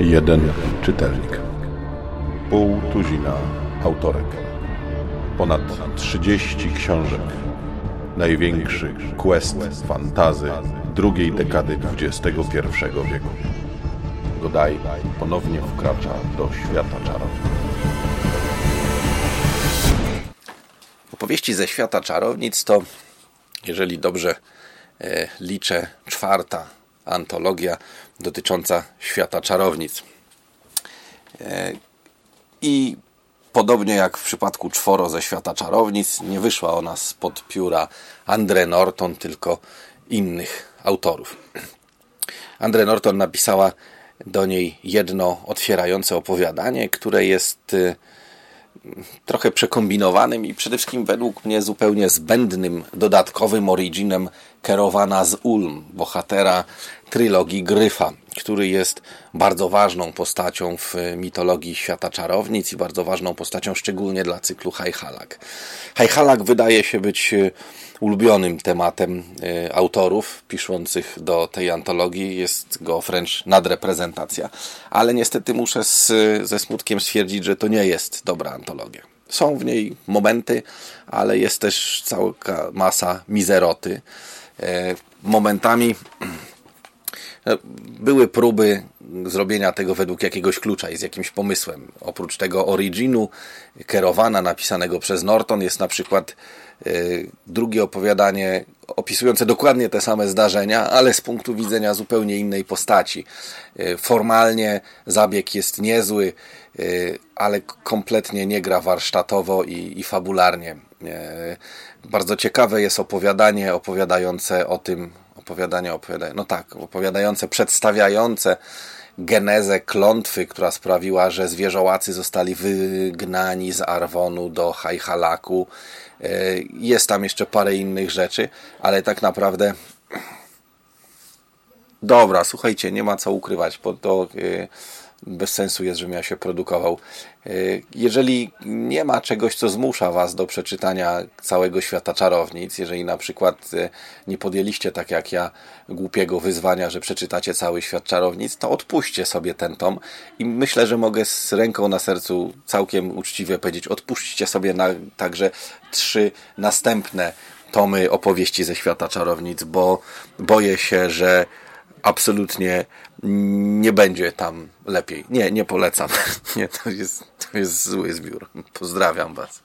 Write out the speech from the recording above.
Jeden czytelnik. Pół tuzina autorek. Ponad 30 książek. Największy quest fantazy drugiej dekady XXI wieku. Godaj ponownie wkracza do świata czarów. Opowieści ze świata czarownic to, jeżeli dobrze e, liczę, czwarta antologia dotycząca świata czarownic. E, I podobnie jak w przypadku czworo ze świata czarownic, nie wyszła ona spod pióra Andre Norton, tylko innych autorów. Andre Norton napisała do niej jedno otwierające opowiadanie, które jest e, trochę przekombinowanym i przede wszystkim według mnie zupełnie zbędnym dodatkowym originem Kerowana z Ulm, bohatera trylogii Gryfa, który jest bardzo ważną postacią w mitologii świata czarownic i bardzo ważną postacią szczególnie dla cyklu Hajhalak. Hajhalak wydaje się być e, ulubionym tematem e, autorów piszących do tej antologii. Jest go wręcz nadreprezentacja, ale niestety muszę z, ze smutkiem stwierdzić, że to nie jest dobra antologia. Są w niej momenty, ale jest też cała masa mizeroty. E, momentami były próby zrobienia tego według jakiegoś klucza i z jakimś pomysłem. Oprócz tego originu kierowana, napisanego przez Norton, jest na przykład e, drugie opowiadanie opisujące dokładnie te same zdarzenia, ale z punktu widzenia zupełnie innej postaci. E, formalnie zabieg jest niezły, ale kompletnie nie gra warsztatowo i, i fabularnie. Bardzo ciekawe jest opowiadanie opowiadające o tym, opowiadania, opowiadania, no tak, opowiadające, przedstawiające genezę klątwy, która sprawiła, że zwierzołacy zostali wygnani z Arwonu do Hajhalaku. E, jest tam jeszcze parę innych rzeczy, ale tak naprawdę dobra, słuchajcie, nie ma co ukrywać, bo to e, bez sensu jest, żebym ja się produkował. E, jeżeli nie ma czegoś, co zmusza Was do przeczytania całego świata czarownic, jeżeli na przykład e, nie podjęliście tak jak ja głupiego wyzwania, że przeczytacie cały świat czarownic, to odpuśćcie sobie ten tom i myślę, że mogę z ręką na sercu całkiem uczciwie powiedzieć, odpuśćcie sobie na, także trzy następne tomy opowieści ze świata czarownic, bo boję się, że absolutnie nie będzie tam lepiej. Nie, nie polecam. Nie, to jest, to jest zły zbiór. Pozdrawiam Was.